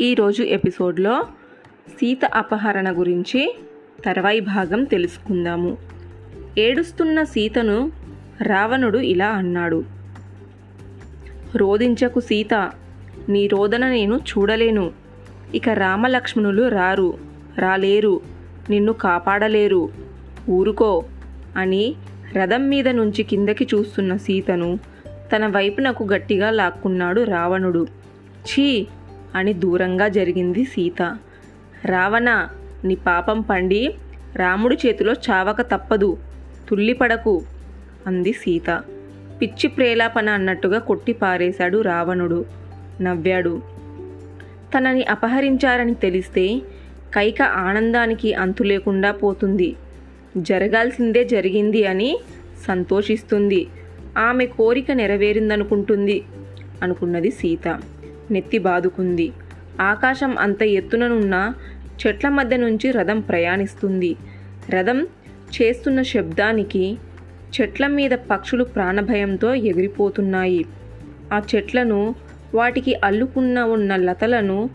ఈరోజు ఎపిసోడ్లో సీత అపహరణ గురించి తర్వాయి భాగం తెలుసుకుందాము. ఏడుస్తున్న సీతను రావణుడు ఇలా అన్నాడు. రోదించకు సీత నీ రోదన నేను చూడలేను. ఇక రామలక్ష్మణులు రారు రాలేరు నిన్ను కాపాడలేరు. ఊరుకో అని రథం మీద నుంచి కిందకి చూస్తున్న సీతను తన వైపునకు గట్టిగా లాక్కున్నాడు రావణుడు. ఛీ అని దూరంగా జరిగింది సీత. రావణ నీ పాపం పండి రాముడి చేతిలో చావక తప్పదు తుల్లిపడకు అంది సీత. పిచ్చి ప్రేలాపన అన్నట్టుగా కొట్టి పారేశాడు రావణుడు. నవ్వాడు. తనని అపహరించారని తెలిస్తే కైక ఆనందానికి అంతు లేకుండా పోతుంది. జరగాల్సిందే జరిగింది అని సంతోషిస్తుంది. ఆమె కోరిక నెరవేరిందనుకుంటుంది అనుకున్నది సీత. నెత్తి బాదుకుంది. ఆకాశం అంత ఎత్తుననున్న చెట్ల మధ్య నుంచి రథం ప్రయాణిస్తుంది. రథం చేస్తున్న శబ్దానికి చెట్ల మీద పక్షులు ప్రాణభయంతో ఎగిరిపోతున్నాయి. ఆ చెట్లను వాటికి అల్లుకున్న ఉన్న లతలను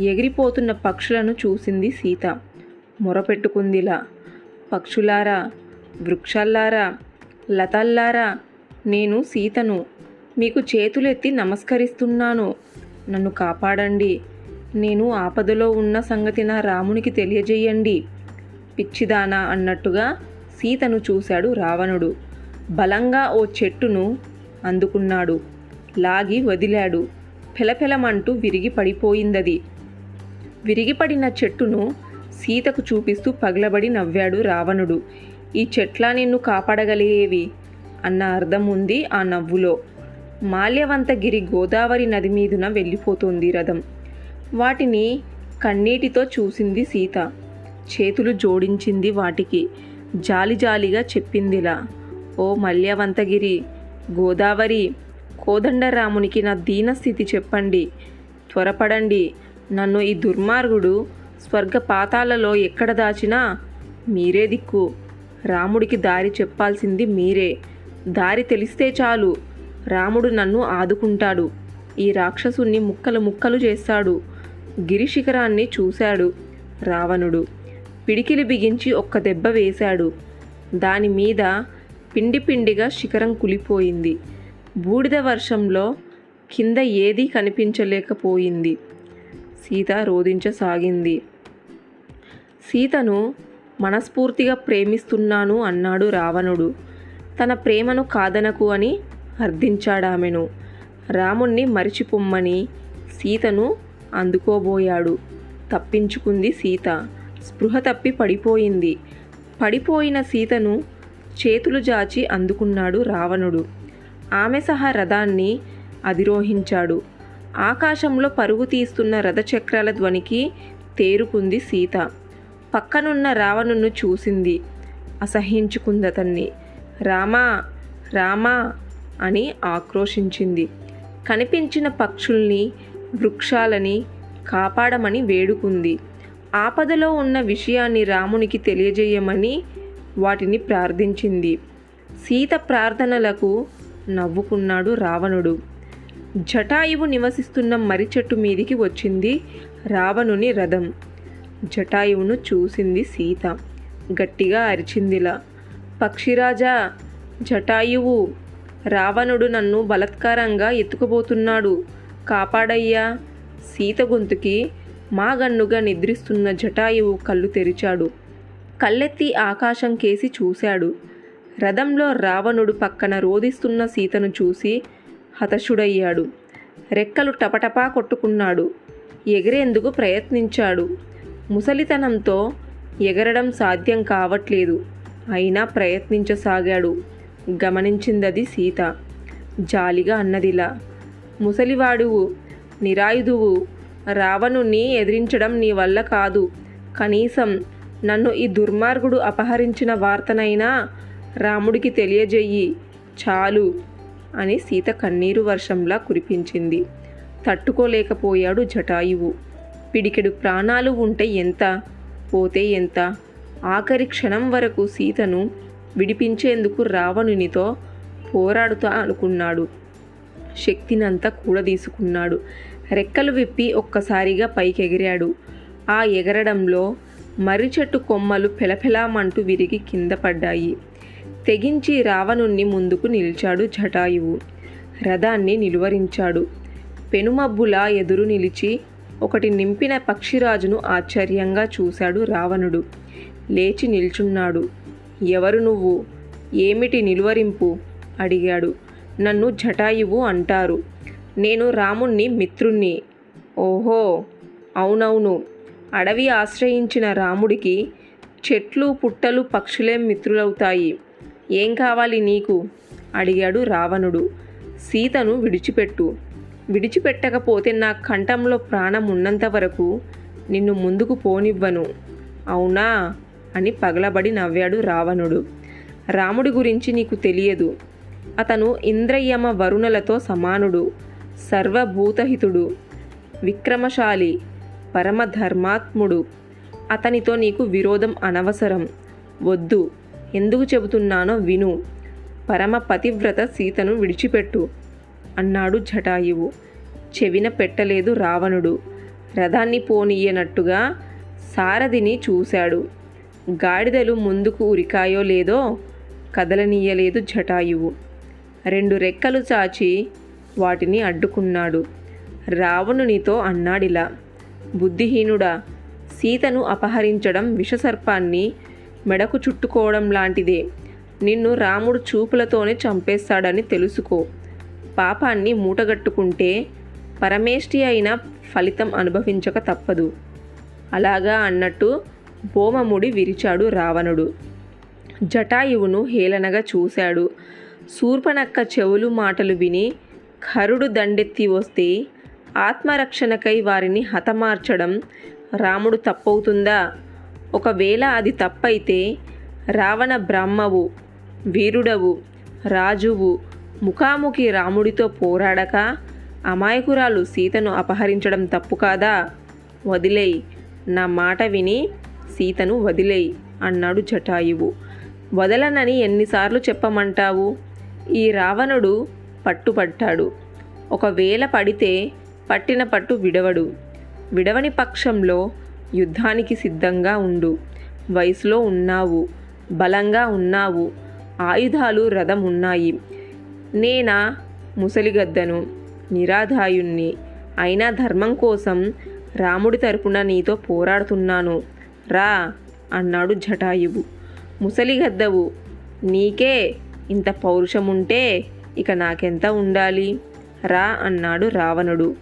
ఎగిరిపోతున్న పక్షులను చూసింది సీత. మొరపెట్టుకుందిలా. పక్షులారా వృక్షాల్లారా లతల్లారా నేను సీతను. మీకు చేతులెత్తి నమస్కరిస్తున్నాను. నన్ను కాపాడండి. నేను ఆపదలో ఉన్న సంగతి నా రామునికి తెలియజేయండి. పిచ్చిదానా అన్నట్టుగా సీతను చూశాడు రావణుడు. బలంగా ఓ చెట్టును అందుకున్నాడు. లాగి వదిలాడు. పెలపెలమంటూ విరిగి పడిపోయిందది. విరిగిపడిన చెట్టును సీతకు చూపిస్తూ పగలబడి నవ్వాడు రావణుడు. ఈ చెట్ల నిన్ను కాపాడగలిగేవి? అన్న అర్థం ఉంది ఆ నవ్వులో. మాల్యవంతగిరి గోదావరి నది మీదున వెళ్ళిపోతుంది రథం. వాటిని కన్నీటితో చూసింది సీత. చేతులు జోడించింది వాటికి. జాలి జాలిగా చెప్పిందిలా. ఓ మల్యవంతగిరి గోదావరి కోదండరామునికి నా దీనస్థితి చెప్పండి. త్వరపడండి. నన్ను ఈ దుర్మార్గుడు స్వర్గ పాతాలలో ఎక్కడ దాచినా మీరే దిక్కు. రాముడికి దారి చెప్పాల్సింది మీరే. దారి తెలిస్తే చాలు. రాముడు నన్ను ఆదుకుంటాడు. ఈ రాక్షసుణ్ణి ముక్కలు ముక్కలు చేస్తాడు. గిరిశిఖరాన్ని చూశాడు రావణుడు. పిడికిలి బిగించి ఒక్క దెబ్బ వేశాడు. దాని మీద పిండి పిండిగా శిఖరం కులిపోయింది. బూడిద వర్షంలో కింద ఏదీ కనిపించలేకపోయింది. సీత రోధించసాగింది. సీతను మనస్ఫూర్తిగా ప్రేమిస్తున్నాను అన్నాడు రావణుడు. తన ప్రేమను కాదనకు అని అర్థించాడామెను రాముణ్ణి మరిచిపొమ్మని సీతను అందుకోబోయాడు. తప్పించుకుంది సీత. స్పృహ తప్పి పడిపోయింది. పడిపోయిన సీతను చేతులు జాచి అందుకున్నాడు రావణుడు. ఆమె సహా రథాన్ని అధిరోహించాడు. ఆకాశంలో పరుగు తీస్తున్న రథచక్రాల ధ్వనికి తేరుకుంది సీత. పక్కనున్న రావణును చూసింది. అసహించుకుందతన్ని రామా! రామా! అని ఆక్రోషించింది కనిపించిన పక్షుల్ని వృక్షాలని కాపాడమని వేడుకుంది. ఆపదలో ఉన్న విషయాన్ని రామునికి తెలియజేయమని వాటిని ప్రార్థించింది. సీత ప్రార్థనలకు నవ్వుకున్నాడు రావణుడు. జటాయువు నివసిస్తున్న మర్రి చెట్టు మీదికి వచ్చింది రావణుని రథం. జటాయువును చూసింది సీత. గట్టిగా అరిచిందిలా. పక్షిరాజా జటాయువు రావణుడు నన్ను బలత్కారంగా ఎత్తుకుపోతున్నాడు. కాపాడయ్యా. సీత గొంతుకి మాగన్నుగా నిద్రిస్తున్న జటాయువు కళ్ళు తెరిచాడు. కళ్ళెత్తి ఆకాశం కేసి చూశాడు. రథంలో రావణుడు పక్కన రోదిస్తున్న సీతను చూసి హతశుడయ్యాడు రెక్కలు టపటపా కొట్టుకున్నాడు. ఎగిరేందుకు ప్రయత్నించాడు. ముసలితనంతో ఎగరడం సాధ్యం కావట్లేదు. అయినా ప్రయత్నించసాగాడు. గమనించిందది సీత. జాలిగా అన్నదిలా. ముసలివాడువు నిరాయుధువు రావణుణ్ణి ఎదిరించడం నీ వల్ల కాదు. కనీసం నన్ను ఈ దుర్మార్గుడు అపహరించిన వార్తనైనా రాముడికి తెలియజేయి. చాలు అని సీత కన్నీరు వర్షంలా కురిపించింది. తట్టుకోలేకపోయాడు జటాయువు. పిడికెడు ప్రాణాలు ఉంటే ఎంత పోతే ఎంత? ఆఖరి క్షణం వరకు సీతను విడిపించేందుకు రావణునితో పోరాడుతా అనుకున్నాడు. శక్తినంతా కూడదీసుకున్నాడు. రెక్కలు విప్పి ఒక్కసారిగా పైకెగిరాడు. ఆ ఎగరడంలో మర్రి చెట్టు కొమ్మలు పెలపెలామంటూ విరిగి కింద పడ్డాయి. తెగించి రావణుణ్ణి ముందుకు నిలిచాడు జటాయువు. రథాన్ని నిలువరించాడు. పెనుమబ్బులా ఎదురు నిలిచి ఒకటి నింపిన పక్షిరాజును ఆశ్చర్యంగా చూశాడు రావణుడు. లేచి నిల్చున్నాడు. ఎవరు నువ్వు? ఏమిటి నిలువరింపు? అడిగాడు. నన్ను జటాయువు అంటారు. నేను రాముణ్ణి మిత్రుణ్ణి. ఓహో! అవునవును. అడవి ఆశ్రయించిన రాముడికి చెట్లు పుట్టలు పక్షులే మిత్రులవుతాయి. ఏం కావాలి నీకు? అడిగాడు రావణుడు. సీతను విడిచిపెట్టు. విడిచిపెట్టకపోతే నా కంఠంలో ప్రాణం ఉన్నంత వరకు నిన్ను ముందుకు పోనివ్వను. అవునా? అని పగలబడి నవ్వాడు రావణుడు. రాముడి గురించి నీకు తెలియదు. అతను ఇంద్రయమ వరుణలతో సమానుడు సర్వభూతహితుడు విక్రమశాలి పరమధర్మాత్ముడు. అతనితో నీకు విరోధం అనవసరం. వద్దు. ఎందుకు చెబుతున్నానో విను. పరమ పతివ్రత సీతను విడిచిపెట్టు అన్నాడు జటాయువు. చెవిన పెట్టలేదు రావణుడు. రథాన్ని పోనీయనట్టుగా సారథిని చూశాడు. గాడిదలు ముందుకు ఉరికాయో లేదో కదలనీయలేదు జటాయువు. రెండు రెక్కలు చాచి వాటిని అడ్డుకున్నాడు. రావణునితో అన్నాడిలా బుద్ధిహీనుడా సీతను అపహరించడం విషసర్పాన్ని మెడకు చుట్టుకోవడం లాంటిదే. నిన్ను రాముడు చూపులతోనే చంపేస్తాడని తెలుసుకో. పాపాన్ని మూటగట్టుకుంటే పరమేష్టి అయిన ఫలితం అనుభవించక తప్పదు. అలాగా అన్నట్టు బోమముడి విరిచాడు రావణుడు. జటాయువును హేళనగా చూశాడు. శూర్పనక్క చెవులు మాటలు విని ఖరుడు దండెత్తి వస్తే ఆత్మరక్షణకై వారిని హతమార్చడం రాముడు తప్పవుతుందా? ఒకవేళ అది తప్పైతే రావణ బ్రహ్మవు వీరుడవు రాజువు ముఖాముఖి రాముడితో పోరాడక అమాయకురాలు సీతను అపహరించడం తప్పు కాదా? వదిలేయ్ నా మాట విని సీతను వదిలేయి అన్నాడు జటాయువు. వదలనని ఎన్నిసార్లు చెప్పమంటావు? ఈ రావణుడు పట్టుపట్టాడు ఒకవేళ పడితే పట్టిన పట్టు విడవడు. విడవని పక్షంలో యుద్ధానికి సిద్ధంగా ఉండు. వయసులో ఉన్నావు. బలంగా ఉన్నావు. ఆయుధాలు రథం ఉన్నాయి నేనా ముసలిగద్దను నిరాధాయుణ్ణి. అయినా ధర్మం కోసం రాముడి తరపున నీతో పోరాడుతున్నాను. రా అన్నాడు జటాయువు. ముసలిగద్దవు నీకే ఇంత పౌరుషముంటే ఇక నాకెంత ఉండాలి? రా అన్నాడు రావణుడు.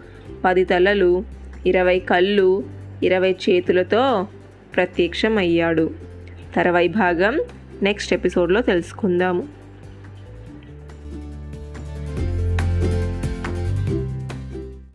పది తలలు ఇరవై కళ్ళు ఇరవై చేతులతో ప్రత్యక్షమయ్యాడు. తర్వాయి భాగం నెక్స్ట్ ఎపిసోడ్లో తెలుసుకుందాము.